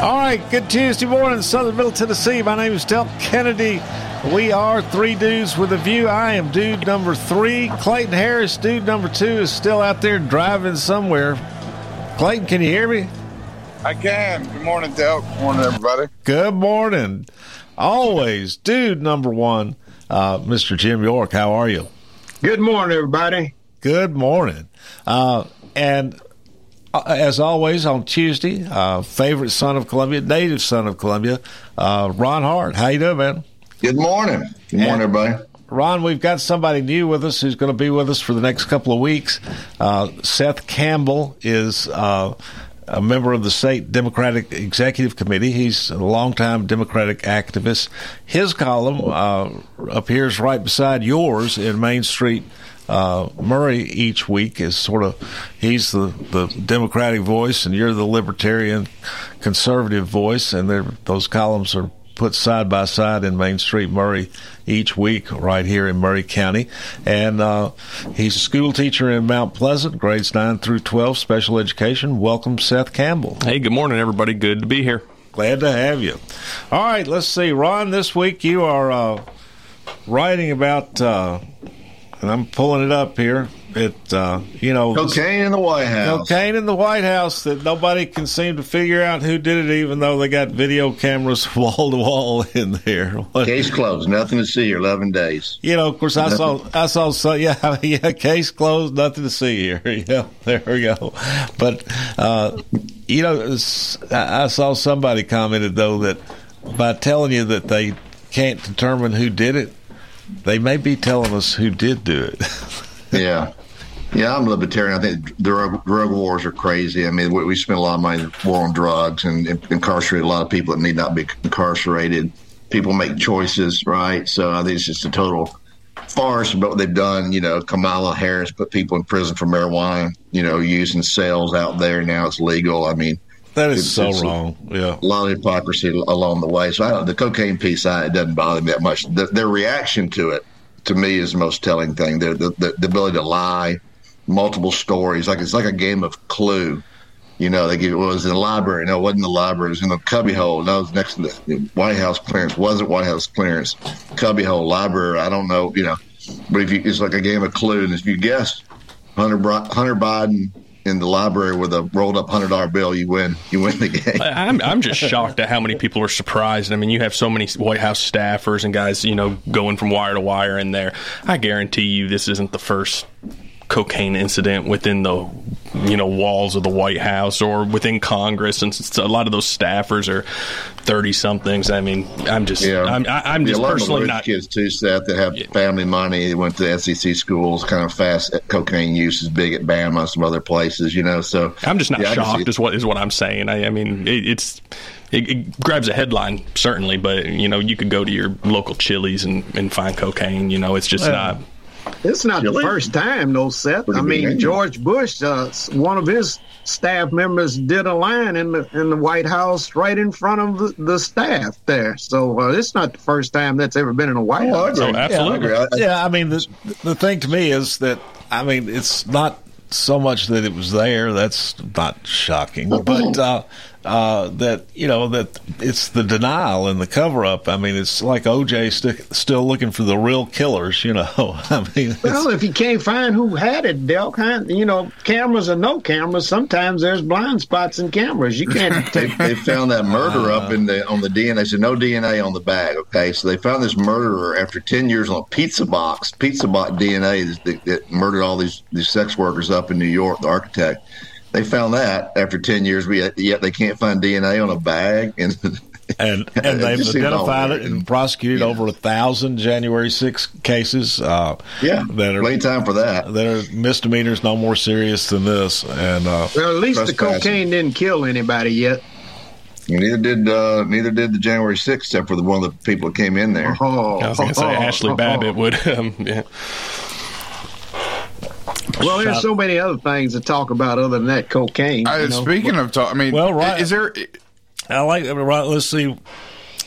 All right, good Tuesday morning, Southern Middle Tennessee. My name is Del Kennedy. We are three dudes with a view. I am dude number three. Clayton Harris, dude number two, is still out there driving somewhere. Clayton, can you hear me? I can. Good morning, Del. Good morning, everybody. Good morning. Always, dude number one, uh, Mr. Jim York. How are you? Good morning, everybody. Good morning. Uh, and as always, on Tuesday, uh, favorite son of Columbia, native son of Columbia, uh, Ron Hart. How you doing, man? Good morning. Good morning, and, everybody. Ron, we've got somebody new with us who's going to be with us for the next couple of weeks. Uh, Seth Campbell is uh, a member of the state Democratic Executive Committee. He's a longtime Democratic activist. His column uh, appears right beside yours in Main Street. Uh, Maury each week is sort of he's the, the Democratic voice and you're the Libertarian conservative voice, and those columns are put side by side in Main Street Maury each week right here in Maury County. And uh, he's a school teacher in Mount Pleasant, grades 9 through 12, special education. Welcome, Seth Campbell. Hey, good morning, everybody. Good to be here. Glad to have you. All right, let's see. Ron, this week you are uh, writing about, uh, and I'm pulling it up here it uh, you know cocaine in the White House. Cocaine in the White House that nobody can seem to figure out who did it, even though they got video cameras wall to wall in there. Case closed. Nothing to see here. Eleven days. You know, of course, I saw I saw so yeah yeah case closed. Nothing to see here. Yeah, there we go. But uh, you know, I saw somebody commented though that by telling you that they can't determine who did it, they may be telling us who did do it. yeah. Yeah, I'm a libertarian. I think drug, drug wars are crazy. I mean, we, we spend a lot of money war on drugs and, and incarcerate a lot of people that need not be incarcerated. People make choices, right? So I think it's just a total farce about what they've done. You know, Kamala Harris put people in prison for marijuana, you know, using sales out there. Now it's legal. I mean, that is so wrong. Yeah, a lot of hypocrisy along the way. So I, the cocaine piece, I, it doesn't bother me that much. The, their reaction to it, to me, is the most telling thing. The, the, the ability to lie, multiple stories. Like it's like a game of Clue. You know, they give it was in the library. No, it wasn't the library. It was in the cubbyhole. No, it was next to the White House clearance. Wasn't White House clearance. Cubbyhole library. I don't know. You know, but if you, it's like a game of Clue, and if you guess Hunter Hunter Biden in the library with a rolled up hundred dollar bill, you win. You win the game. I'm I'm just shocked at how many people are surprised. I mean, you have so many White House staffers and guys, you know, going from wire to wire in there. I guarantee you, this isn't the first cocaine incident within the you know walls of the White House or within Congress, and a lot of those staffers are thirty somethings. I mean, I'm just yeah. I'm, I'm just yeah, personally not kids too, Seth, that have yeah. family money. They went to SEC schools. Kind of fast uh, cocaine use is big at Bama, some other places. You know, so I'm just not yeah, shocked. Is what is what I'm saying. I, I mean, it, it's. It, it, grabs a headline certainly, but you know you could go to your local Chili's and, and find cocaine. You know, it's just well, not it's not the first time, though, Seth. I mean, George Bush, uh, one of his staff members did a line in the in the White House right in front of the, the staff there. So uh, it's not the first time that's ever been in a White oh, House. Oh, absolutely. Yeah, I, yeah, I mean, the, the thing to me is that, I mean, it's not so much that it was there. That's not shocking. But uh, uh, that you know that it's the denial and the cover up. I mean, it's like OJ st- still looking for the real killers. You know, I mean, well, if you can't find who had it, Del, you know, cameras or no cameras, sometimes there's blind spots in cameras. You can't. they, they, found that murder uh, up in the on the DNA. Said no DNA on the bag. Okay, so they found this murderer after ten years on a pizza box. Pizza box DNA that, that murdered all these these sex workers up in New York. The architect they found that after 10 years, we, yet they can't find DNA on a bag. And, and, and they've identified it and prosecuted yeah. over a thousand January 6 cases. Uh, yeah, that are, plenty time for that. That are misdemeanors no more serious than this. And uh, well, at least the cocaine didn't kill anybody yet. Neither did uh, neither did the January 6th, except for the one of the people that came in there. Oh, I was going to say Ashli Babbitt would. Um, yeah. Well, there's so many other things to talk about other than that cocaine. Uh, you know. speaking of talk, I mean, Well, right. is there? I like right. Let's see.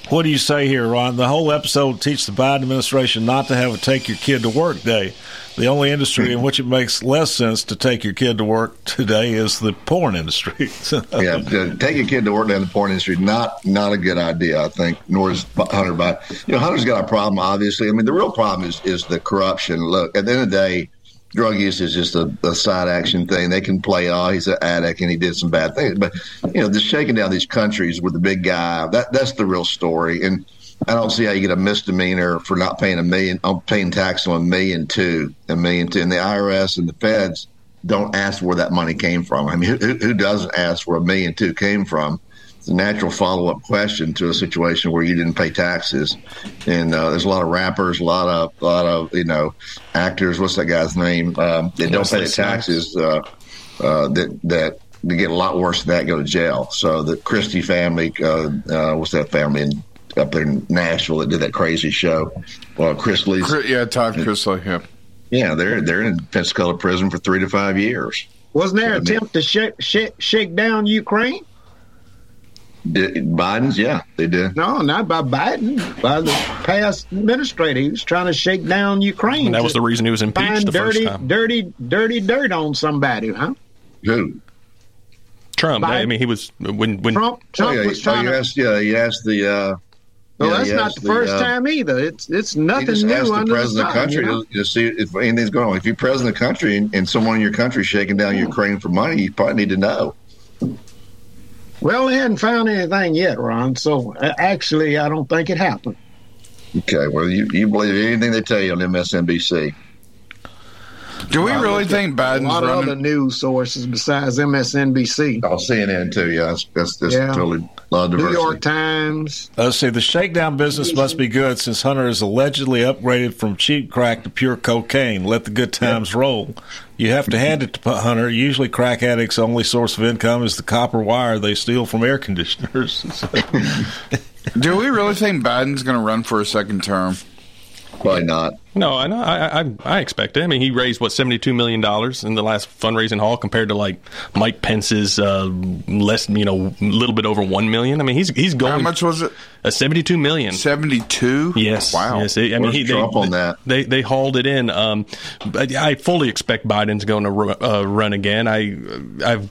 What do you say here, Ron? The whole episode teach the Biden administration not to have a take your kid to work day. The only industry in which it makes less sense to take your kid to work today is the porn industry. yeah, to take a kid to work down in the porn industry not not a good idea. I think. Nor is Hunter. Biden. you know, Hunter's got a problem. Obviously, I mean, the real problem is is the corruption. Look, at the end of the day, drug use is just a, a side action thing. They can play, oh, he's an addict and he did some bad things, but you know, just shaking down these countries with the big guy. That that's the real story. And I don't see how you get a misdemeanor for not paying a million, I'm paying tax on a million two, a million two, and the IRS and the feds don't ask where that money came from. I mean, who, who doesn't ask where a million two came from? It's a natural follow up question to a situation where you didn't pay taxes. And uh, there's a lot of rappers, a lot of, a lot of you know, actors. What's that guy's name? Um, that don't pay the taxes. Uh, uh, that that they get a lot worse than that. Go to jail. So the Christie family, uh, uh, what's that family in, up there in Nashville that did that crazy show? Well, Chrisleys. Yeah, Todd Chrisley. Yeah. Yeah, they're they're in Pensacola prison for three to five years. Wasn't there an attempt to shake, shake, shake down Ukraine? Did, Biden's, yeah, they did. No, not by Biden, by the past administrator. He was trying to shake down Ukraine. And that was the reason he was impeached Find the dirty, first time. dirty, dirty dirt on somebody, huh? Who? Trump. I mean, he was when when Trump, Oh, Trump yeah, was oh, trying you to. asked, yeah, you asked the. Uh, Well, yeah, that's not asked the first uh, time either. It's it's You nothing just asked new the under the president of the country you know? to, to see if anything's going on. If you're president of the country and, and someone in your country is shaking down Ukraine for money, you probably need to know. Well, they hadn't found anything yet, Ron. So uh, actually, I don't think it happened. Okay, well, you, you believe anything they tell you on MSNBC. Do we really think Biden's A Biden's lot of other news sources besides MSNBC, Oh, CNN too. Yeah, that's that's, that's Yeah. totally a lot of New diversity. York Times. Let's see. The shakedown business must be good since Hunter is allegedly upgraded from cheap crack to pure cocaine. Let the good times roll. You have to hand it to Hunter. Usually, crack addicts' only source of income is the copper wire they steal from air conditioners. Do we really think Biden's going to run for a second term? Probably not. No, I know. I, I I expect it. I mean, he raised what seventy two million dollars in the last fundraising haul compared to like Mike Pence's uh, less, you know, a little bit over one million. I mean, he's he's going How much was it? a seventy two million. Seventy-two. Yes. Wow. Yes. I mean, he, Trump they, on that? They they hauled it in. Um, but I fully expect Biden's going to uh, run again. I I've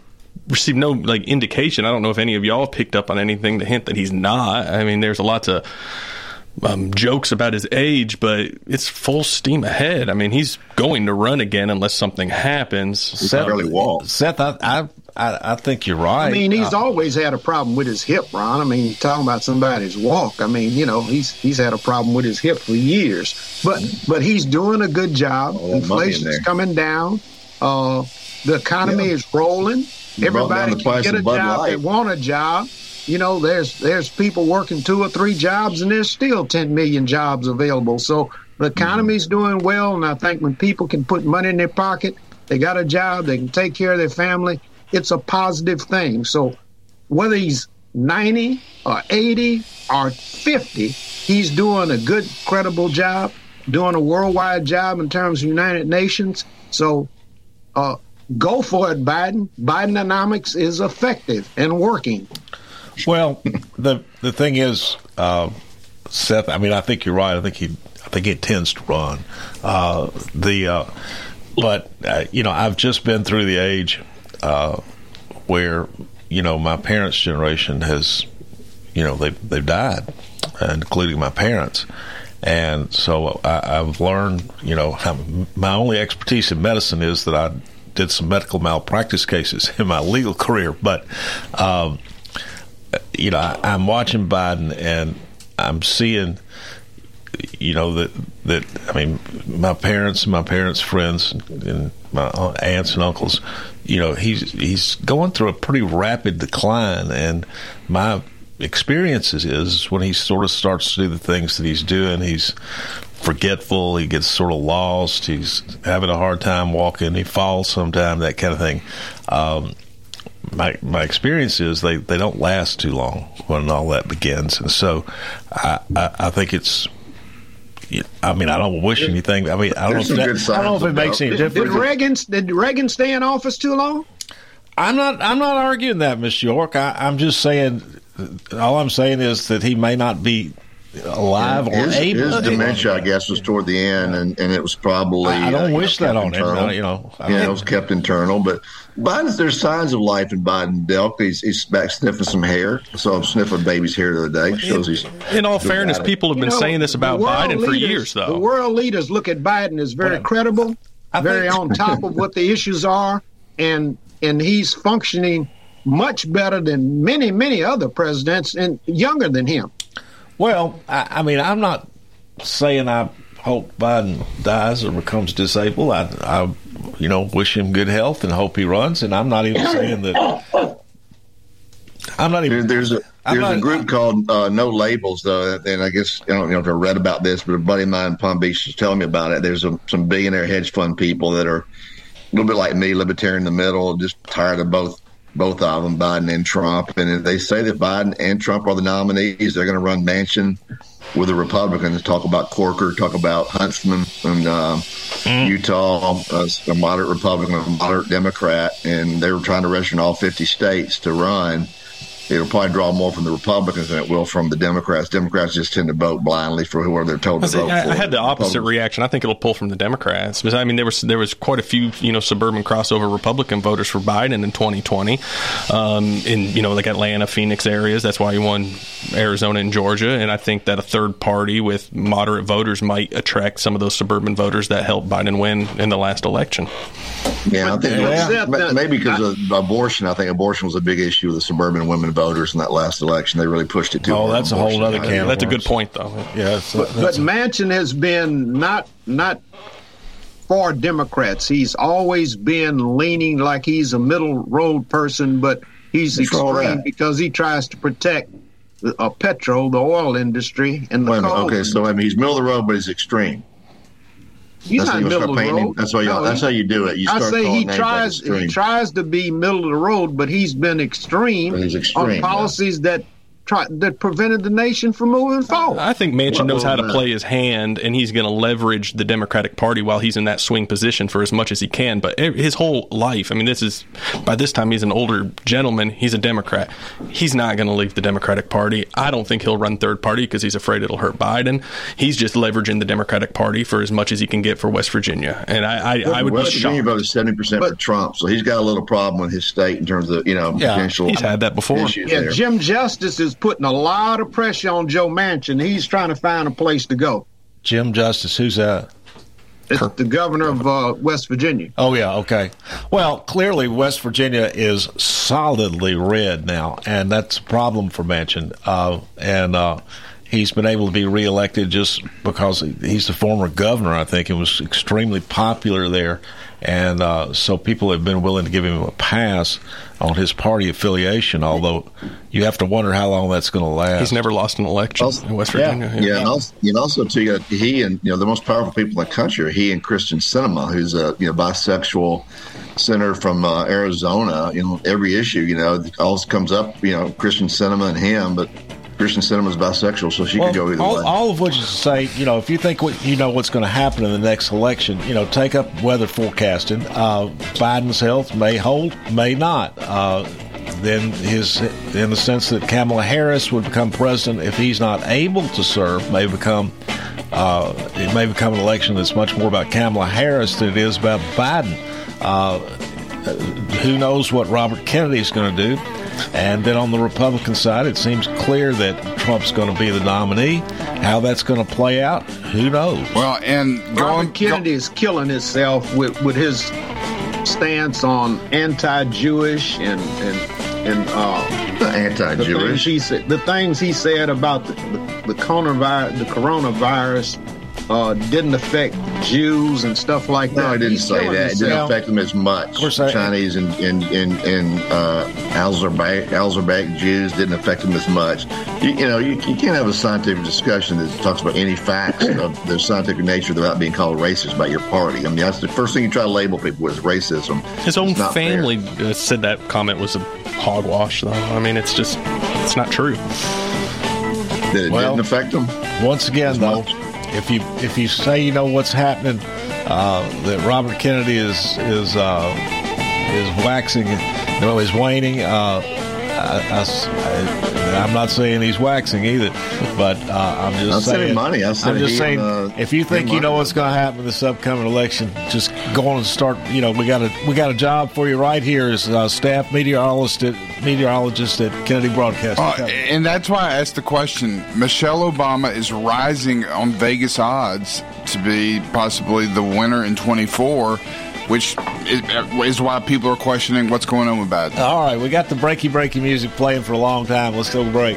received no like indication. I don't know if any of y'all picked up on anything to hint that he's not. I mean, there's a lot of um, jokes about his age, but it's full steam ahead. I mean, he's going to run again unless something happens. He can barely walk. Seth, I, I I I think you're right. I mean, he's Uh, always had a problem with his hip, Ron. I mean, talking about somebody's walk. I mean, you know, he's he's had a problem with his hip for years. But but he's doing a good job. All that money in coming down. Uh, the economy Yeah. is rolling. You brought Everybody can get a job. Light. They want a job. You know, there's there's people working two or three jobs, and there's still 10 million jobs available. So the economy's doing well, and I think when people can put money in their pocket, they got a job, they can take care of their family. It's a positive thing. So whether he's 90 or 80 or 50, he's doing a good, credible job, doing a worldwide job in terms of United Nations. So uh, go for it, Biden. Bidenomics is effective and working. Well, the the thing is, uh, Seth. I mean, I think you're right. I think he, I think he tends to run. Uh, the, uh, but uh, you know, I've just been through the age uh, where you know my parents' generation has, you know, they've they've died, including my parents. And so I, I've learned, you know, my only expertise in medicine is that I did some medical malpractice cases in my legal career. But um, you know, I, I'm watching Biden and I'm seeing, you know, that that I mean, my parents, my parents' friends, and my aunts and uncles, you know, he's he's going through a pretty rapid decline, and my experiences is when he sort of starts to do the things that he's doing, he's forgetful, he gets sort of lost, he's having a hard time walking, he falls sometime, that kind of thing. Um, my my experience is they, they don't last too long when all that begins, and so I I, I think it's. I mean, I don't wish anything. I mean, I don't, know if, that, I don't know if it makes any Did, difference. did Reagan did Reagan stay in office too long? I'm not. I'm not arguing that, Miss York. I, I'm just saying. All I'm saying is that he may not be alive or his, able. his dementia, I guess, was toward the end, and, and it was probably. I, I don't uh, wish know, that on kept him. You know, I yeah, mean- it was kept internal, but Biden, there's signs of life in Biden. Delk, he's, he's back sniffing some hair. So I saw him sniff a baby's hair the other day. Shows he's. In all fairness, people have been You know, saying this about world Biden for years, though. The world leaders look at Biden as very credible, I very think- on top of what the issues are, and and he's functioning much better than many many other presidents and younger than him. Well, I, I mean, I'm not saying I hope Biden dies or becomes disabled. I, I, you know, wish him good health and hope he runs. And I'm not even saying that. I'm not even. there's a there's a group called uh, No Labels though, and I guess I don't know if I read about this, but a buddy of mine in Palm Beach was telling me about it. There's a, some billionaire hedge fund people that are a little bit like me, libertarian in the middle, just tired of both both of them, Biden and Trump. And they say that Biden and Trump are the nominees. They're going to run Manchin with the Republicans. Talk about Corker, talk about Huntsman and uh, Utah, uh, a moderate Republican, a moderate Democrat, and they were trying to register in all 50 states to run. It'll probably draw more from the Republicans than it will from the Democrats. Democrats just tend to vote blindly for whoever they're told to vote I, for. I had the opposite reaction. I think it'll pull from the Democrats. Because I mean, there was there was quite a few you know suburban crossover Republican voters for Biden in 2020, um, in you know like Atlanta, Phoenix areas. That's why he won Arizona and Georgia. And I think that a third party with moderate voters might attract some of those suburban voters that helped Biden win in the last election. Yeah, I think Yeah. yeah. Yeah. maybe because of abortion. I think abortion was a big issue with the suburban women voters in that last election. They really pushed it too. Oh, that's on a whole other can of That's a good point, though. Yeah, But, that's- but Manchin has been not not for Democrats. He's always been leaning like he's a middle road person, but he's What's wrong with extreme because he tries to protect the, uh, petrol, the oil industry, and the Wait coal. Okay, so I mean, he's middle of the road, but he's extreme. He's that's not you middle of the road. That's how you. No, that's he- how you do it. You I say he tries he tries to be middle of the road, but he's been extreme, But he's extreme, on yeah. policies that try that prevented the nation from moving forward. I think Manchin Well, knows how to well, play his hand, and he's going to leverage the Democratic Party while he's in that swing position for as much as he can. But his whole life, I mean, this is by this time he's an older gentleman. He's a Democrat. He's not going to leave the Democratic Party. I don't think he'll run third party because he's afraid it'll hurt Biden. He's just leveraging the Democratic Party for as much as he can get for West Virginia, and I, I, I would be West Virginia shocked. voted seventy percent for Trump, so he's got a little problem with his state in terms of you know Yeah, potential. He's had that before. Yeah, there. Jim Justice is putting a lot of pressure on Joe Manchin. He's trying to find a place to go. Jim Justice. Who's that? It's the governor of uh, West Virginia. Oh yeah, okay. Well, clearly West Virginia is solidly red now, and that's a problem for Manchin. Uh, and uh, he's been able to be reelected just because he's the former governor, I think, and was extremely popular there. And uh, so people have been willing to give him a pass on his party affiliation. Although you have to wonder how long that's going to last. He's never lost an election Also- in West yeah. Virginia. Yeah, and also, and also too, you got he and you know the most powerful people in the country are he and Kyrsten Sinema, who's a you know bisexual senator from uh, Arizona. You know, every issue, you know, always comes up. You know, Kyrsten Sinema and him, but Kyrsten Sinema's bisexual, so she could go either all, way. all of which is to say, you know, if you think what, you know what's going to happen in the next election, you know, take up weather forecasting. Uh, Biden's health may hold, may not. Uh, then his, in the sense that Kamala Harris would become president if he's not able to serve, may become. Uh, it may become an election that's much more about Kamala Harris than it is about Biden. Uh, who knows what Robert Kennedy is going to do? And then on the Republican side, it seems clear that Trump's going to be the nominee. How that's going to play out, who knows? Well, and going Robert Kennedy is killing himself with, with his stance on anti-Jewish and and and uh, the things anti-Jewish. he said, the things he said about the the, the coronavirus, the coronavirus uh, didn't affect Jews and stuff like that. No, I didn't He's say killing that. It didn't himself. affect them as much. course, I- Chinese and and and, and uh, Alzerbaic, Alzerbaic Jews didn't affect them as much. You, you know, you, you can't have a scientific discussion that talks about any facts of their scientific nature without being called racist by your party. I mean, that's the first thing you try to label people with is racism. His own It's not fair. family uh, said that comment was a hogwash, though. I mean, it's just it's not true. That It Well- didn't affect them. Once again, though, if you if you say you know what's happening, uh, that Robert Kennedy is is uh, is waxing, no, is waning. Uh, I, am not saying he's waxing either, but uh, I'm just I said saying. money. I said I'm just he, saying. uh, if you think you know what's going to happen this upcoming election, just go on and start. You know, we got a we got a job for you right here as uh, staff meteorologist at, meteorologist at Kennedy Broadcasting. Uh, and that's why I asked the question. Michelle Obama is rising on Vegas odds to be possibly the winner in 24, which is, why people are questioning what's going on with Biden. All right, we got the breaky breaky music playing for a long time. Let's go break.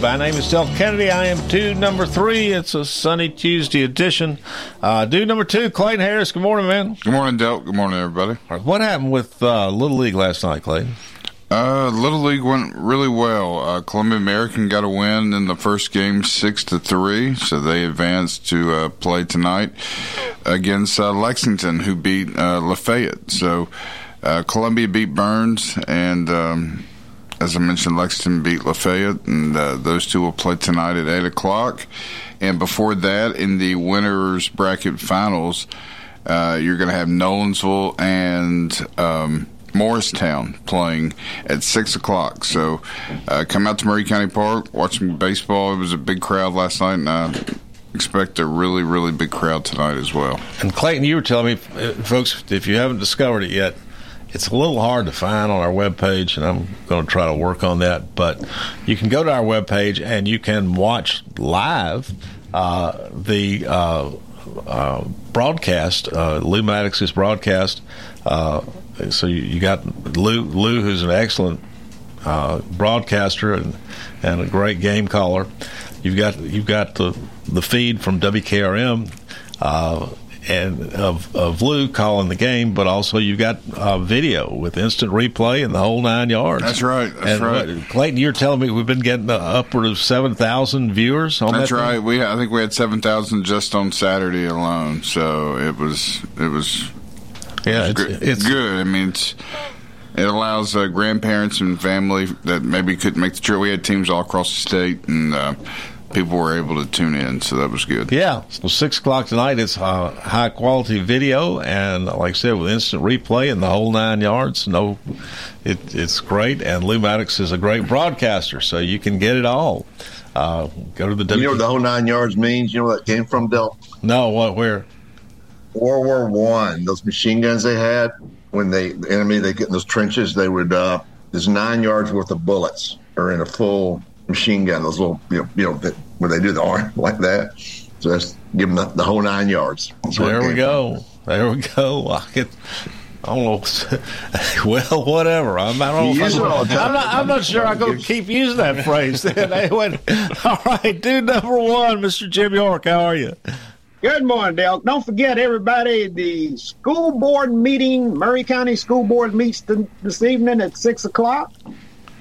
My name is Del Kennedy. I am dude number three. It's a sunny Tuesday edition. Uh, dude number two, Clayton Harris. Good morning, man. Good morning, Del. Good morning, everybody. What happened with uh, Little League last night, Clayton? Uh, Little League went really well. Uh, Columbia American got a win in the first game, six to three, so they advanced to uh, play tonight against uh, Lexington, who beat uh, Lafayette. So uh, Columbia beat Burns, and um, as I mentioned, Lexington beat Lafayette, and uh, those two will play tonight at eight o'clock. And before that, in the winners bracket finals, uh, you're going to have Nolensville and um, Morristown playing at six o'clock. So uh, come out to Maury County Park, watch some baseball. It was a big crowd last night, and I expect a really, really big crowd tonight as well. And Clayton, you were telling me, uh, folks, if you haven't discovered it yet, it's a little hard to find on our webpage, and I'm going to try to work on that. But you can go to our webpage and you can watch live uh, the uh, uh, broadcast, uh, Lou Maddox's broadcast. Uh, so you, you got Lou, Lou, who's an excellent uh, broadcaster and, and a great game caller. You've got you've got the the feed from WKRM uh, and of of Lou calling the game, but also you've got uh, video with instant replay and the whole nine yards. That's right. That's and, right. Clayton, you're telling me we've been getting upward of seven thousand viewers on That's that. thing? right. We I think we had seven thousand just on Saturday alone. So it was it was yeah it was it's- gr- it's- good. I mean, it's, it allows uh, grandparents and family that maybe couldn't make the trip. We had teams all across the state, and uh, people were able to tune in. So that was good. Yeah, so six o'clock tonight. It's uh, high quality video, and like I said, with instant replay and the whole nine yards. No, it, it's great. And Lou Maddox is a great broadcaster, so you can get it all. Uh, go to the You W. know what the whole nine yards means? You know where that came from, Del? no, what? Where? World War One. Those machine guns they had when they the enemy they get in those trenches, they would uh, there's nine yards worth of bullets are in a full machine gun. Those little you know you know that, where they do the arm like that. So that's give them the, the whole nine yards. That's There we came go. There we go. I could. I don't know. well, whatever. I'm, I don't know I'm, all the time. I'm not. I'm not sure. I'm going to keep using that phrase. Then anyway, all right, dude. Number one, Mr. Jim York. How are you? Good morning, Dale. Don't forget, everybody, the school board meeting, Maury County School Board meets th- this evening at 6 o'clock,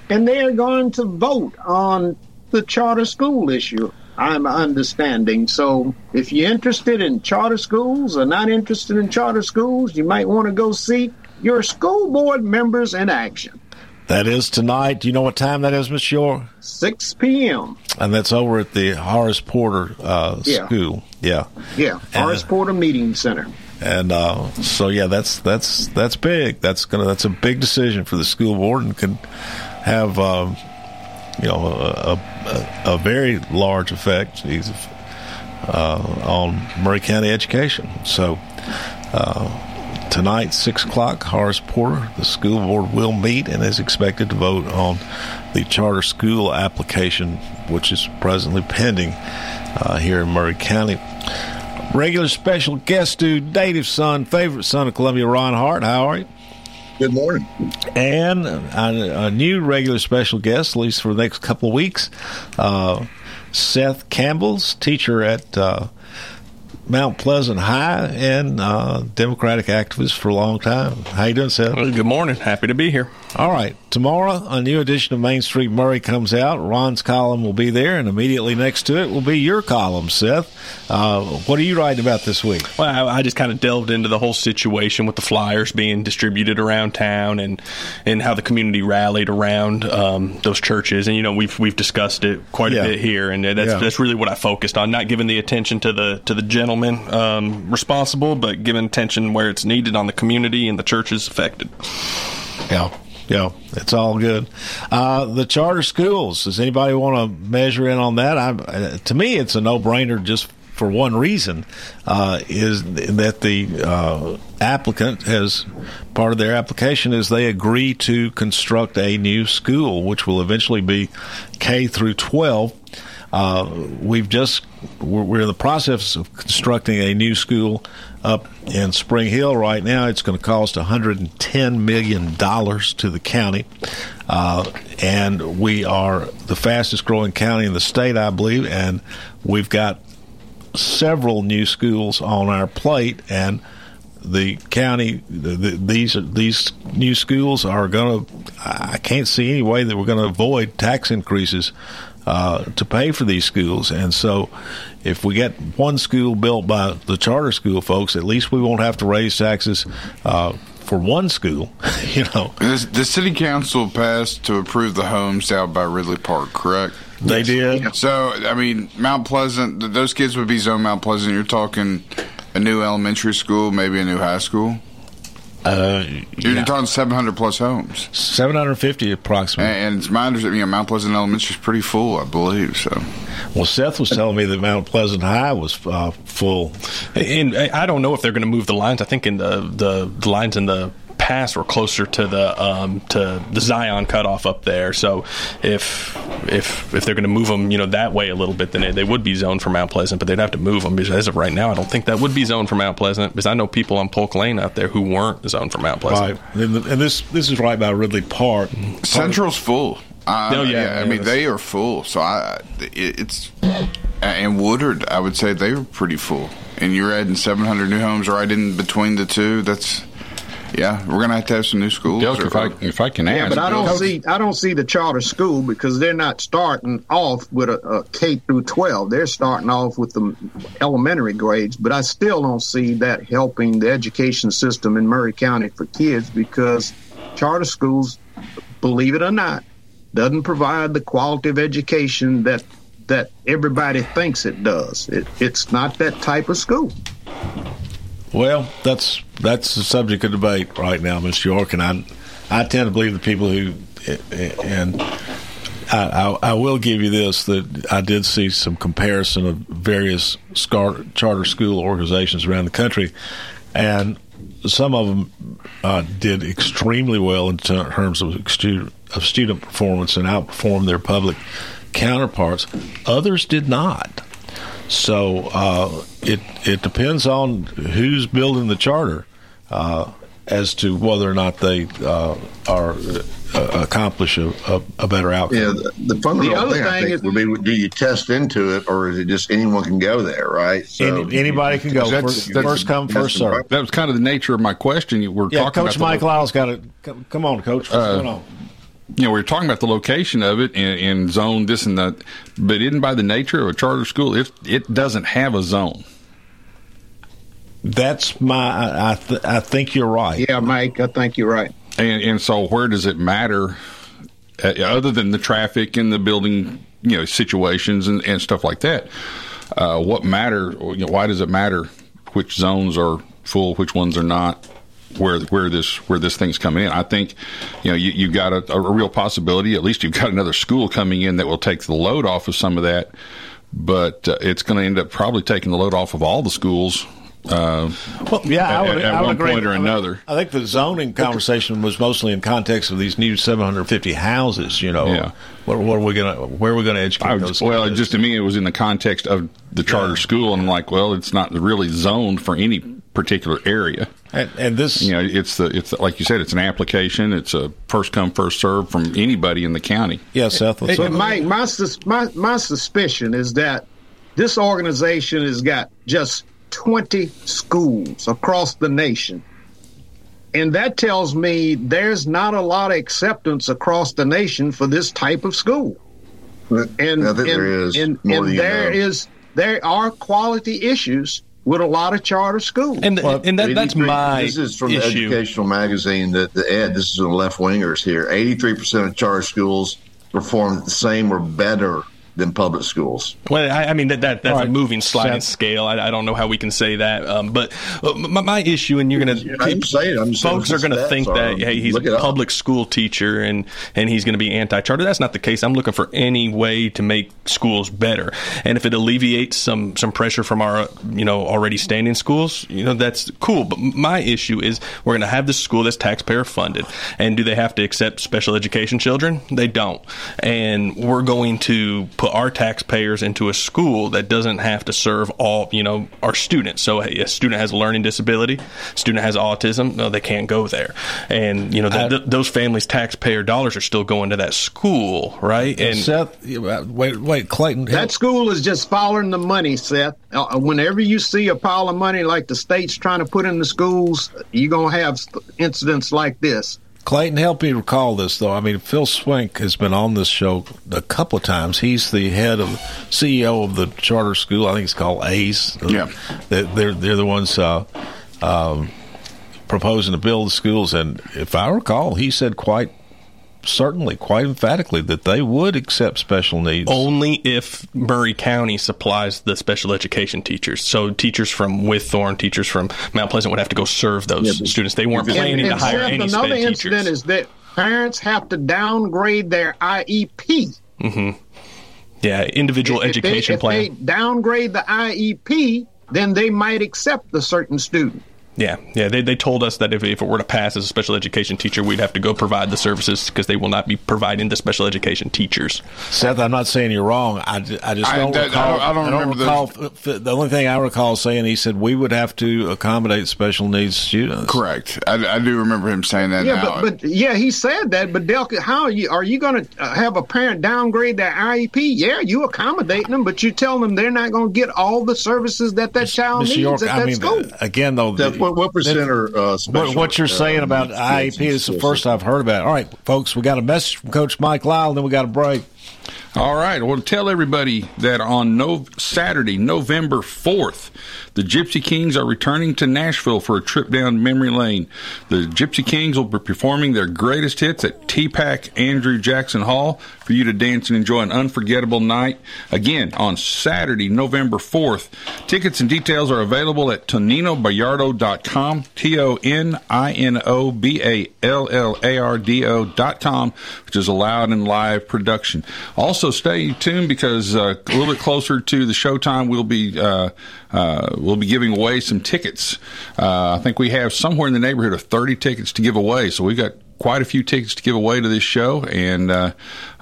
and they're going to vote on the charter school issue, I'm understanding. So if you're interested in charter schools or not interested in charter schools, you might want to go see your school board members in action. That is tonight. Do you know what time that is, Miss York? 6 p.m. And that's over at the Horace Porter uh, Yeah. School. Yeah. Yeah, Horace Porter Meeting Center. And uh, so yeah, that's that's that's big. That's gonna that's a big decision for the school board and can have um, you know a, a, a very large effect uh, on Maury County education. So uh, tonight, six o'clock, Horace Porter, the school board will meet and is expected to vote on the charter school application, which is presently pending uh, here in Maury County. Regular special guest to native son, favorite son of Columbia, Ron Hart. How are you? Good morning. And a, a, new regular special guest, at least for the next couple of weeks, uh, Seth Campbell's teacher at uh, Mount Pleasant High and uh, Democratic activist for a long time. How you doing, Seth? Well, good morning. Happy to be here. All right. Tomorrow, a new edition of Main Street Maury comes out. Ron's column will be there, and immediately next to it will be your column, Seth. Uh, what are you writing about this week? Well, I, I, just kind of delved into the whole situation with the flyers being distributed around town and and how the community rallied around um, those churches. And you know, we've we've discussed it quite yeah. a bit here, and that's yeah. that's really what I focused on. Not giving the attention to the to the gentleman um, responsible, but giving attention where it's needed on the community and the churches affected. Yeah. Yeah, it's all good. Uh, the charter schools. Does anybody want to measure in on that? I, uh, to me, it's a no-brainer just for one reason uh, is that the uh, applicant has part of their application is they agree to construct a new school, which will eventually be K through 12. Uh, we've just we're, we're, in the process of constructing a new school up in Spring Hill right now. It's going to cost 110 million dollars to the county, uh, and we are the fastest growing county in the state, I believe, and we've got several new schools on our plate and the county the, the, these these new schools are going to I can't see any way that we're going to avoid tax increases uh, to pay for these schools. And so, if we get one school built by the charter school folks, at least we won't have to raise taxes. Uh, for one school, you know. The, city council passed to approve the homes out by Ridley Park, correct? They did. So, I mean, Mount Pleasant, those kids would be zoned Mount Pleasant. You're talking a new elementary school, maybe a new high school. Uh, You're yeah. talking 700 plus homes. 750 approximately. And, and it's my understanding, you know, Mount Pleasant Elementary is pretty full, I believe. So, well, Seth was telling me that Mount Pleasant High was uh, full. And I don't know if they're going to move the lines. I think in the, the the lines in the past were closer to the um, to the Zion cutoff up there. So if if if they're going to move them, you know, that way a little bit, then they, they would be zoned for Mount Pleasant. But they'd have to move them because as of right now, I don't think that would be zoned for Mount Pleasant because I know people on Polk Lane out there who weren't zoned for Mount Pleasant. Right, and, the, and this this is right by Ridley Park. Central's full. Uh, oh yeah, yeah, I mean they are full. So I, it, it's and Woodard, I would say they were pretty full. And you're adding 700 new homes right in between the two. That's yeah, we're gonna have to have some new schools. Delk, if I if I can ask, yeah, but I don't see I don't see the charter school because they're not starting off with a, a K through twelve. They're starting off with the elementary grades. But I still don't see that helping the education system in Maury County for kids because charter schools, believe it or not, doesn't provide the quality of education that that everybody thinks it does. It, it's not that type of school. Well, that's that's the subject of debate right now, Mr. York, and I I tend to believe the people who and I, I, I, will give you this that I did see some comparison of various scar, charter school organizations around the country, and some of them uh, did extremely well in terms of student, of student performance and outperformed their public counterparts. Others did not. So uh, it it depends on who's building the charter uh, as to whether or not they uh, are uh, accomplish a, a, a, better outcome. Yeah, the, the fundamental the thing, thing, I think is, would be: do you test into it, or is it just anyone can go there? Right? So Any, anybody can go. That's, first, that's, first come, first serve. That was kind of the nature of my question. You were yeah, talking Coach about Mike Lyle's got it. Come on, Coach. What's uh, going on? You know, we are talking about the location of it and, and, zone this and that, but isn't by the nature of a charter school, it it doesn't have a zone. That's my. I th- I think you're right. Yeah, Mike, I think you're right. And and so where does it matter, uh, other than the traffic and the building, you know, situations and, and stuff like that? Uh, what matter? You know, why does it matter which zones are full, which ones are not? Where where this where this thing's coming in. I think you know you, you've got a, a real possibility. At least you've got another school coming in that will take the load off of some of that. But uh, it's going to end up probably taking the load off of all the schools. Uh, well, yeah, at, I would, at I would one agree. point or I mean, another. I think the zoning conversation was mostly in context of these new 750 houses. You know, Yeah. what, what are we going to? Where are we going to educate I those? well, kids? just to me, it was in the context of the charter school, and I'm like, well, it's not really zoned for any particular area. And, and this, you know, it's the it's like you said, it's an application. It's a first come first serve from anybody in the county. Yeah, Seth. But Mike, my, my my suspicion is that this organization has got just 20 schools across the nation. And that tells me there's not a lot of acceptance across the nation for this type of school. And, I think and, there is, and, more and than you there know. is there are quality issues with a lot of charter schools. And and that, that's 83 my This is from issue. the educational magazine that the Ed. This is the left wingers here. Eighty-three percent of charter schools perform the same or better than public schools. Well, I, I mean that, that that's All right. a moving sliding Seth. scale. I, I don't know how we can say that, um, but uh, my, my issue, and you're gonna I'm saying, I'm just saying folks are gonna think are. that hey, he's Look it a up. public school teacher and and he's going to be anti-charter. That's not the case. I'm looking for any way to make schools better, and if it alleviates some some pressure from our you know already standing schools, you know that's cool. But my issue is we're going to have this school that's taxpayer funded, and do they have to accept special education children? They don't, and we're going to put our taxpayers into a school that doesn't have to serve all you know our students. So a student has a learning disability, student has autism, no, they can't go there, and you know th- th- those families' taxpayer dollars are still going to that school, right? And Seth, wait, wait, Clayton. That school is just following the money, Seth. Uh, whenever you see a pile of money like the state's trying to put in the schools, you're going to have incidents like this. Clayton, help me recall this though. I mean, Phil Swink has been on this show a couple of times. He's the head of CEO of the charter school. I think it's called ACE. Yeah, they're they're, the ones uh, um, proposing to build the schools. And if I recall, he said quite certainly, quite emphatically, that they would accept special needs. only if Maury County supplies the special education teachers. So teachers from Whitthorne, teachers from Mount Pleasant would have to go serve those students. They weren't planning and, to hire Seth, any another sped incident teachers. is that parents have to downgrade their IEP. hmm Yeah, individual If education if plan. they downgrade the IEP, then they might accept the certain student. Yeah, yeah. They, they told us that if, if it were to pass as a special education teacher, we'd have to go provide the services because they will not be providing the special education teachers. Seth, I'm not saying you're wrong. I, I just don't that- I recall. don't- I don't remember those- recall. f- f- The only thing I recall saying, he said we would have to accommodate special needs students. Correct. I, I do remember him saying that. Yeah, now. but, but yeah, he said that. But Del, how are you? Are you going to uh, have a parent downgrade their IEP? Yeah, you accommodating them, but you tell them they're not going to get all the services that that child Mr. needs York, at that I mean, school. again though, Seth, what- what percent that- are, uh, special, what you're uh, saying about IEP is the school first I've heard about. it. All right, folks, we got a message from Coach Mike Lyle, then we got a break. All right. Well, tell everybody that on no- Saturday, November 4th, the Gypsy Kings are returning to Nashville for a trip down memory lane. The Gypsy Kings will be performing their greatest hits at TPAC Andrew Jackson Hall for you to dance and enjoy an unforgettable night. Again, on Saturday, November 4th. Tickets and details are available at toninobaliardo.com, T-O-N-I-N-O-B-A-L-L-A-R-D-O dot com, which is a loud and live production. Also, stay tuned because uh, a little bit closer to the showtime, we'll be uh, uh, we'll be giving away some tickets. Uh, I think we have somewhere in the neighborhood of 30 tickets to give away, so we've got quite a few tickets to give away to this show, and uh,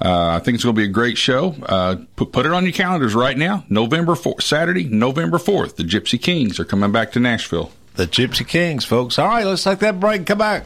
uh, I think it's going to be a great show. Uh, put, put it on your calendars right now. November 4th, Saturday, November 4th, the Gypsy Kings are coming back to Nashville. The Gypsy Kings, folks. All right, let's take that break come back.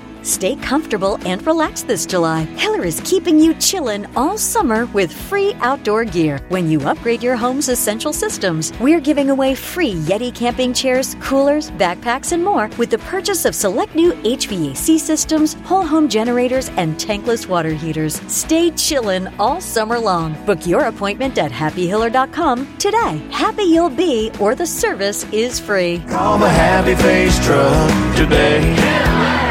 Stay comfortable and relaxed this July. Hiller is keeping you chillin' all summer with free outdoor gear. When you upgrade your home's essential systems, we're giving away free Yeti camping chairs, coolers, backpacks, and more with the purchase of select new HVAC systems, whole home generators, and tankless water heaters. Stay chillin' all summer long. Book your appointment at happyhiller.com today. Happy you'll be, or the service is free. Call the Happy Face Truck today.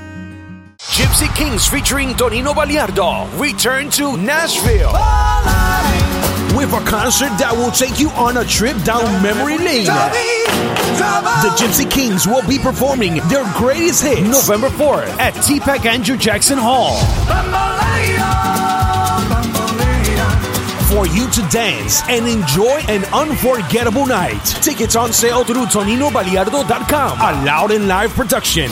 Gypsy Kings featuring Tonino Baliardo return to Nashville with a concert that will take you on a trip down memory lane. The Gypsy Kings will be performing their greatest hits November 4th at TPAC Andrew Jackson Hall. For you to dance and enjoy an unforgettable night. Tickets on sale through ToninoBaliardo.com. A loud and live production.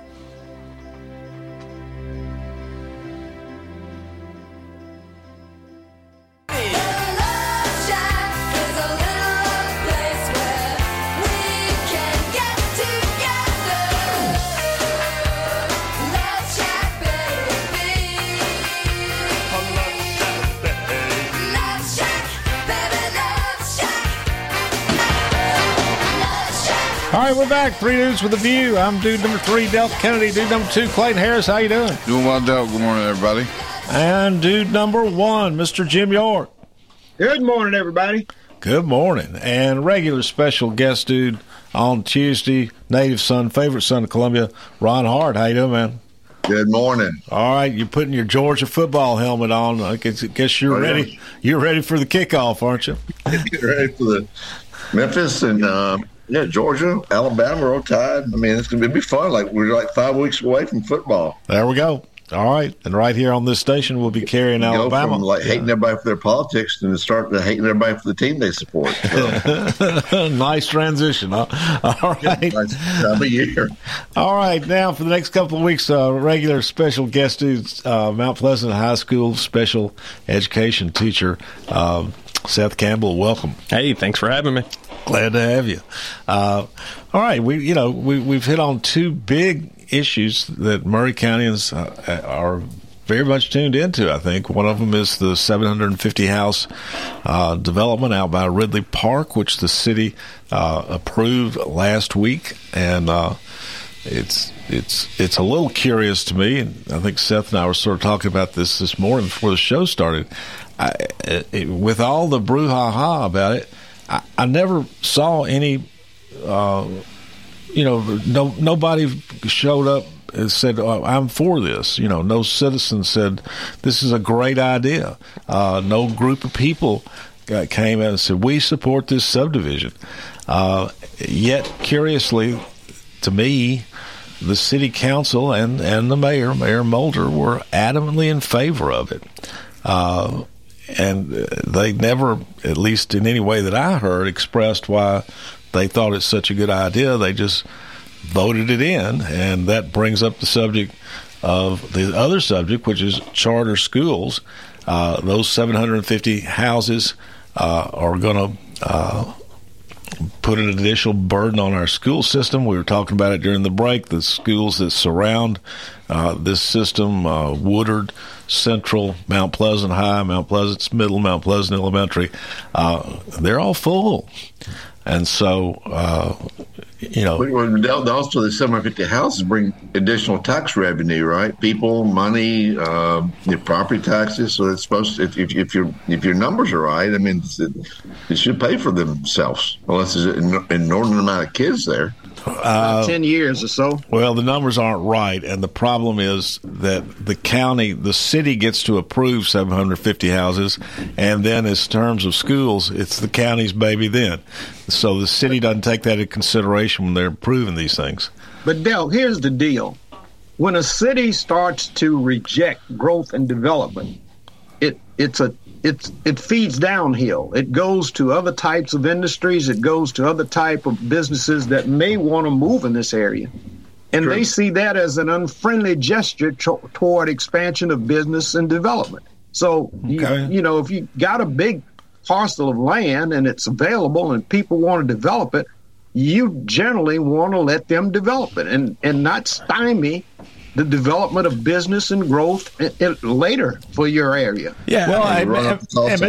Back. Three dudes with a view. I'm dude number three, Delk Kennedy. Dude number two, Clayton Harris. How you doing? Doing well, Delk. Good morning, everybody. And dude number one, Mr. Jim York. Good morning, everybody. Good morning. And regular special guest dude on Tuesday, native son, favorite son of Columbia, Ron Hart. How you doing, man? Good morning. All right, you're putting your Georgia football helmet on. I guess, guess you're Oh, yeah. ready. You're ready for the kickoff, aren't you? Get ready for the Memphis and uh, yeah, Georgia, Alabama are all tied. I mean, it's gonna be fun. Like we're like five weeks away from football. There we go. All right, and right here on this station, we'll be carrying Go Alabama. from like hating everybody for their politics and start to hating everybody for the team they support. So, nice transition. Huh? All right. time of year. All right. Now, for the next couple of weeks, uh, regular special guest dudes, uh, Mount Pleasant High School special education teacher, um, Seth Campbell. Welcome. Hey, thanks for having me. Glad to have you. Uh, all right. We, you know, we, we've hit on two big issues that Maury Countyans uh, are very much tuned into. I think one of them is the 750 house uh, development out by Ridley Park, which the city uh, approved last week, and uh, it's it's it's a little curious to me. And I think Seth and I were sort of talking about this this morning before the show started. I, it, with all the brouhaha about it, I, I never saw any. Uh, you know, no nobody showed up and said, oh, "I'm for this." You know, no citizen said, "This is a great idea." Uh, no group of people came in and said, "We support this subdivision." Uh, yet, curiously, to me, the city council and and the mayor, Mayor Molder, were adamantly in favor of it. Uh, and they never, at least in any way that I heard, expressed why they thought it's such a good idea. They just voted it in, and that brings up the subject of the other subject, which is charter schools. Uh, those 750 houses uh, are going to uh, put an additional burden on our school system. We were talking about it during the break. The schools that surround uh, this system, uh, Woodard, Central, Mount Pleasant High, Mount Pleasant Middle, Mount Pleasant Elementary, uh, they're all full. And so, uh, you know, Well, also the 750 houses bring additional tax revenue, right? People, money, uh, your property taxes. So it's supposed to, if, if, if your if your numbers are right, I mean, it, it should pay for themselves, unless there's an inordinate amount of kids there. Uh, Ten years or so. Well, the numbers aren't right, and the problem is that the county, the city gets to approve 750 houses, and then as terms of schools, it's the county's baby then. So the city doesn't take that into consideration when they're approving these things. But Del, here's the deal: when a city starts to reject growth and development, it it's a it's it feeds downhill. It goes to other types of industries. It goes to other type of businesses that may want to move in this area, and they see that as an unfriendly gesture to- toward expansion of business and development. So you, you know, if you got a big parcel of land and it's available and people want to develop it, you generally want to let them develop it and and not stymie the development of business and growth i- i- later for your area. Yeah, well, you run up the cost of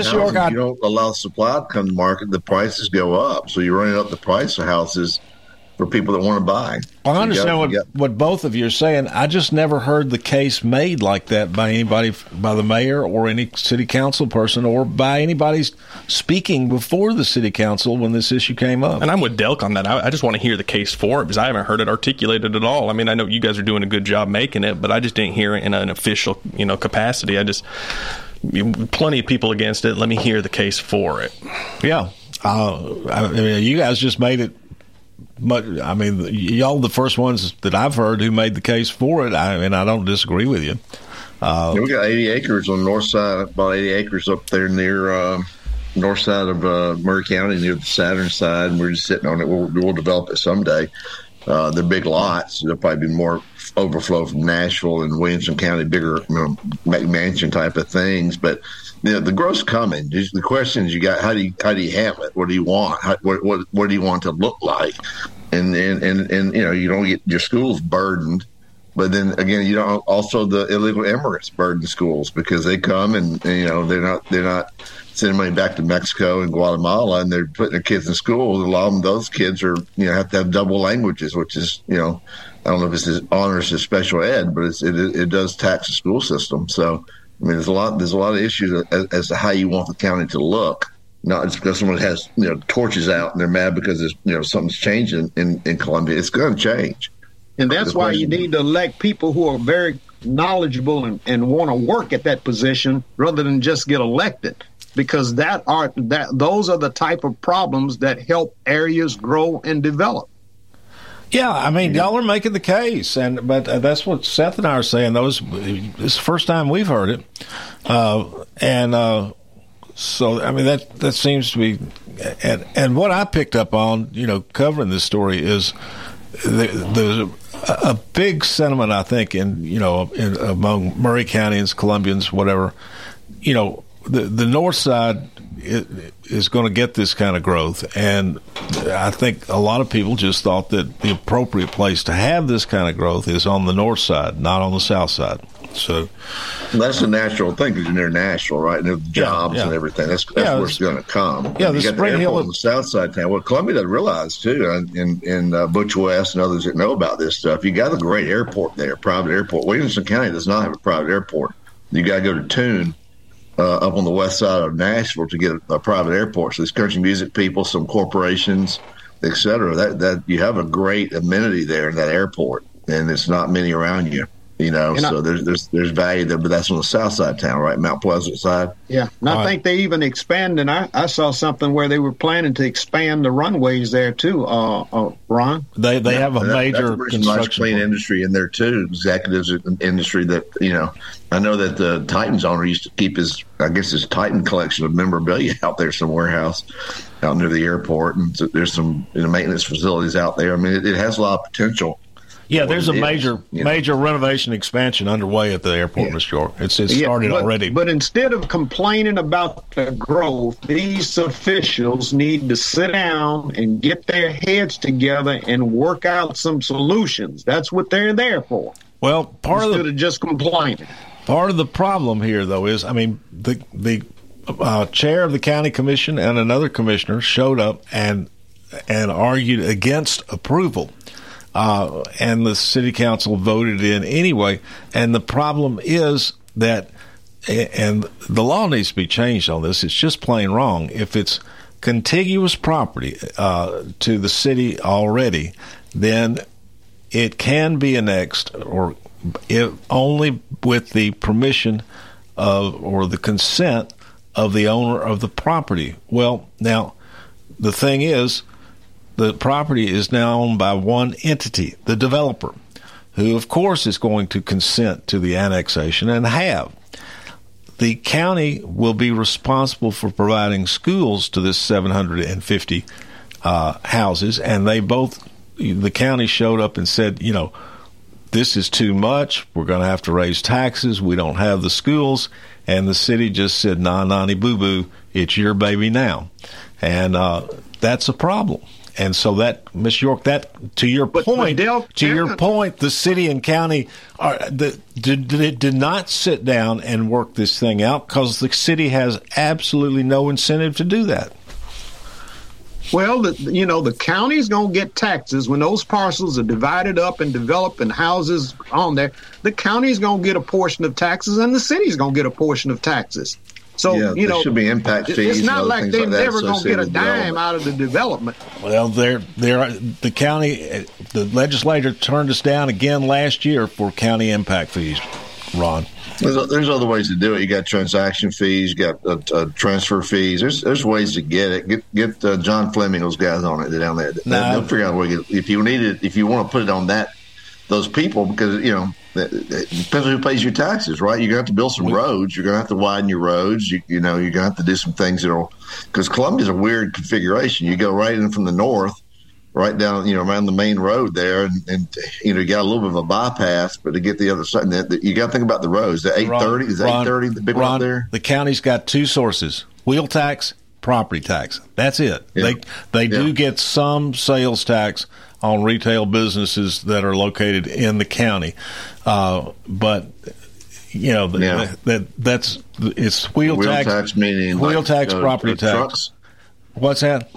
you don't allow supply to come to market, the prices go up. So you're running up the price of houses for people that want to buy. I So understand got- what, you what both of you are saying. I just never heard the case made like that by anybody, by the mayor or any city council person, or by anybody speaking before the city council when this issue came up. And I'm with Delk on that. I, I just want to hear the case for it because I haven't heard it articulated at all. I mean, I know you guys are doing a good job making it, but I just didn't hear it in an official, you know, capacity. I just plenty of people against it. Let me hear the case for it. Yeah, uh, I mean, you guys just made it. Much, I mean, y'all the first ones that I've heard who made the case for it. I mean, I don't disagree with you. Uh, Yeah, we got 80 acres on the north side, about 80 acres up there near uh, north side of uh, Maury County, near the Saturn side, and we're just sitting on it. We'll, we'll develop it someday. Uh, they're big lots. There'll probably be more overflow from Nashville and Williamson County, bigger you know, mansion type of things. But know, the growth's coming. The questions you got how do you how do you have it? What do you want? How, what what what do you want to look like? And and and, and you know, you don't get your schools burdened But then again, you know, also the illegal immigrants burden schools because they come and, and you know they're not they're not sending money back to Mexico and Guatemala, and they're putting their kids in schools. A lot of those kids are you know have to have double languages, which is you know I don't know if it's honors as special ed, but it it does tax the school system. So I mean, there's a lot there's a lot of issues as, as to how you want the county to look. Not just because someone has you know torches out and they're mad because there's you know something's changing in in Columbia. It's going to change. And that's why you need to elect people who are very knowledgeable and, and want to work at that position rather than just get elected. Because that are that those are the type of problems that help areas grow and develop. Yeah, I mean, y'all are making the case, and but uh, that's what Seth and I are saying. Those it's the first time we've heard it, uh, and uh, so I mean that that seems to be, and and what I picked up on, you know, covering this story is the, the a big sentiment I think in you know in, among Maury Countyans, Columbians, whatever, you know, the the north side is going to get this kind of growth, and I think a lot of people just thought that the appropriate place to have this kind of growth is on the north side, not on the south side. So that's a natural thing because you're right? And the jobs yeah, yeah. and everything. That's, that's yeah, where it's going to come. Yeah, and the you got the Hill on the south side town. Well, Columbia doesn't realize too, in in uh, Butch West and others that know about this stuff. You got a great airport there, private airport. Williamson County does not have a private airport. You got to go to Tune uh, up on the west side of Nashville to get a, a private airport. So these country music people, some corporations, et cetera. That that you have a great amenity there in that airport, and it's not many around you. You know, and so I, there's there's there's value there, but that's on the south side of town, right? Mount Pleasant side. Yeah, and I think they even expanded. I, I saw something where they were planning to expand the runways there too. Uh, uh Ron, they they yeah, have a that, major that's a nice clean industry in there too. Executives industry that you know. I know that the Titans owner used to keep his, I guess, his Titan collection of memorabilia out there, some warehouse out near the airport, and there's some you know, maintenance facilities out there. I mean, it, it has a lot of potential yeah, there's a major major renovation expansion underway at the airport, yeah. Mr. York. It's it's yeah, started but, already. But instead of complaining about the growth, these officials need to sit down and get their heads together and work out some solutions. That's what they're there for. Well, part instead of, the, of just complaining. Part of the problem here, though, is I mean the the uh, chair of the county commission and another commissioner showed up and and argued against approval uh, and the city council voted in anyway. And the problem is that, and the law needs to be changed on this. It's just plain wrong. If it's contiguous property uh, to the city already, then it can be annexed or only with the permission of or the consent of the owner of the property. Well, now the thing is the property is now owned by one entity, the developer, who, of course, is going to consent to the annexation and have. The county will be responsible for providing schools to this 750 uh, houses, and they both, the county showed up and said, you know, this is too much. We're going to have to raise taxes. We don't have the schools. And the city just said, nah, nanny boo boo, it's your baby now. And uh, that's a problem. And so that, Miss York, that to your but point, to your point, the city and county are the, did, did, did not sit down and work this thing out because the city has absolutely no incentive to do that. Well, the, you know, the county's going to get taxes when those parcels are divided up and developed and houses on there. The county's going to get a portion of taxes and the city's going to get a portion of taxes. So yeah, you know, should be impact fees. It's not like they're like never going to get a dime out of the development. Well, they're they're the county, the legislature turned us down again last year for county impact fees. Ron. There's, there's other ways to do it. You got transaction fees, you got uh, uh, transfer fees. There's there's ways to get it. Get get uh, John Fleming, those guys on it down there. Nah. They'll figure out where you, if you need it. If you want to put it on that those people because you know it depends on who pays your taxes, right? You're gonna have to build some roads. You're gonna have to widen your roads. You, you know, you're gonna have to do some things that'll because Columbia's a weird configuration. You go right in from the north, right down, you know, around the main road there, and, and you know, you got a little bit of a bypass, but to get the other side, you got to think about the roads. The eight thirty is eight thirty the big Ron, one there. The county's got two sources: wheel tax, property tax. That's it. Yeah. They they yeah. do get some sales tax on retail businesses that are located in the county. Uh, but you know, Yeah. that, that that's it's wheel, Wheel tax, tax meaning wheel like, tax, uh, property tax. trucks? What's that?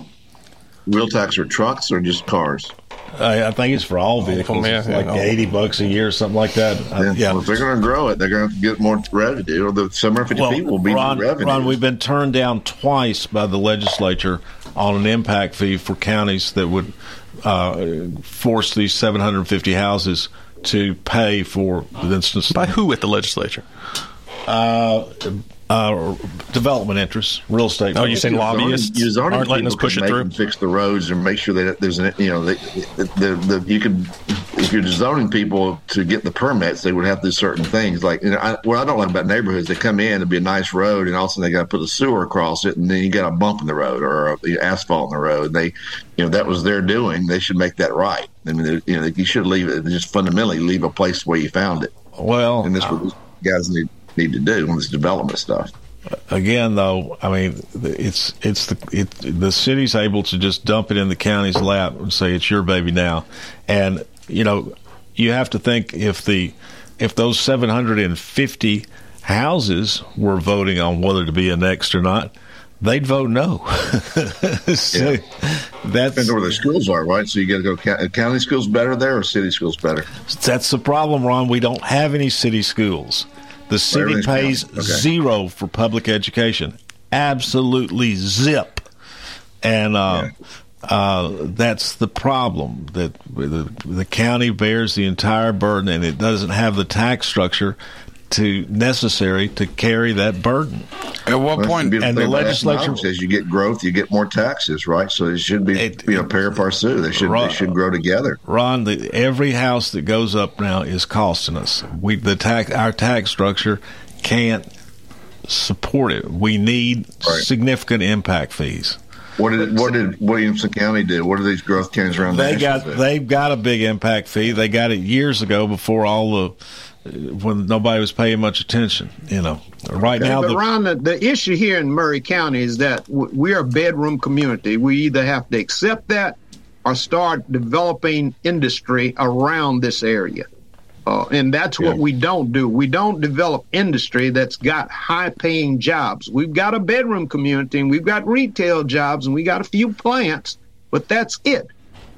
Wheel tax or trucks or just cars? I, I think it's for all vehicles. yeah, it's like all. eighty bucks a year, or something like that. Uh, yeah. Well, if they're going to grow it, they're going to get more revenue. Or the 750 people will be Ron, revenue. Ron, we've been turned down twice by the legislature on an impact fee for counties that would uh, force these 750 houses to pay for, for instance. By who at the legislature? Uh, uh, development interests, real estate. Oh, you're saying lobbyists Use zoning aren't letting us people push it make through? them Fix the roads and make sure that there's an you know the, the, the, you can if you're zoning people to get the permits they would have to do certain things. Like you know I, what I don't like about neighborhoods they come in it'd be a nice road and all of a sudden they got to put a sewer across it and then you got a bump in the road or a, asphalt in the road. They you know that was their doing they should make that right. I mean you know you should leave it just fundamentally leave a place where you found it. Well and this what these guys need need to do on this development stuff. again though i mean it's it's the it, the city's able to just dump it in the county's lap and say it's your baby now and you know you have to think if the if those 750 houses were voting on whether to be annexed or not they'd vote no so that's Depends where the schools are, right? So you got to go uh, county schools better there or city schools better. That's the problem, Ron. We don't have any city schools. The city pays. Okay. zero for public education. Absolutely zip. And uh, uh, that's the problem that the, the county bears the entire burden, and it doesn't have the tax structure to necessary to carry that burden. At what Well, point? and the legislature- says you get growth, you get more taxes, right? So it should be you know pari passu. They should Right. they should grow together. Ron, the, every house that goes up now is costing us. We the tax our tax structure can't support it. We need significant impact fees. What did what did Williamson County do? What do these growth counties around They Nashville got do? they've got a big impact fee. They got it years ago before all the when nobody was paying much attention. You know, right now but the Ron, the, the issue here in Maury County is that w- we're a bedroom community. We either have to accept that or start developing industry around this area. Uh, and that's what we don't do. We don't develop industry that's got high paying jobs. We've got a bedroom community and we've got retail jobs and we got a few plants, but that's it.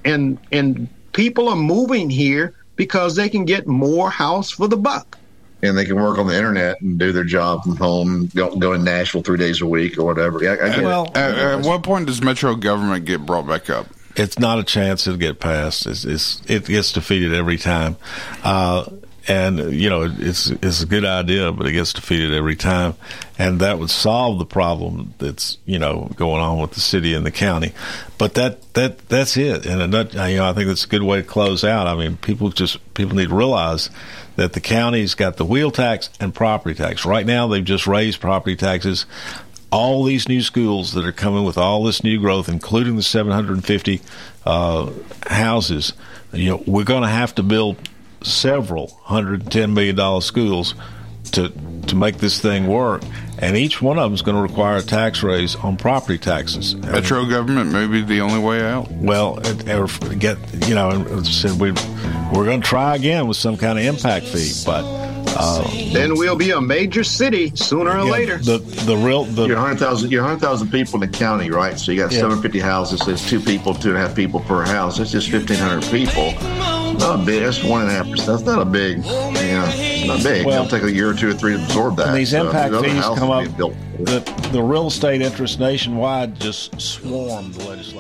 And and people are moving here because they can get more house for the buck. and they can work on the internet and do their job from home. Go, go in Nashville three days a week or whatever. Yeah, I get Well, at, at what point does metro government get brought back up? it's not a chance it'll get passed. It's, it's it gets defeated every time, uh, and you know it's it's a good idea, but it gets defeated every time, and that would solve the problem that's you know going on with the city and the county. But that that that's it, and you know I think that's a good way to close out. I mean, people just people need to realize that the county's got the wheel tax and property tax. Right now, they've just raised property taxes all these new schools that are coming with all this new growth, including the 750 uh, houses, you know, we're going to have to build several hundred ten million dollar schools to to make this thing work, and each one of them is going to require a tax raise on property taxes. Metro government may be the only way out. Well, or get you know, said we we're going to try again with some kind of impact fee, but. Uh, Then we'll be a major city sooner or Yeah, later. The the real the You're 100,000 you're 100,000 people in the county, right? So you got Yeah. 750 houses. There's two people, two and a half people per house. That's just 1,500 people. Not a big. That's one and a half percent. That's not a big. You know, it's not big. Well- It'll take a year or two or three to absorb that. And these impact other fees come up. built. The, the real estate interests nationwide just swarm the legislature.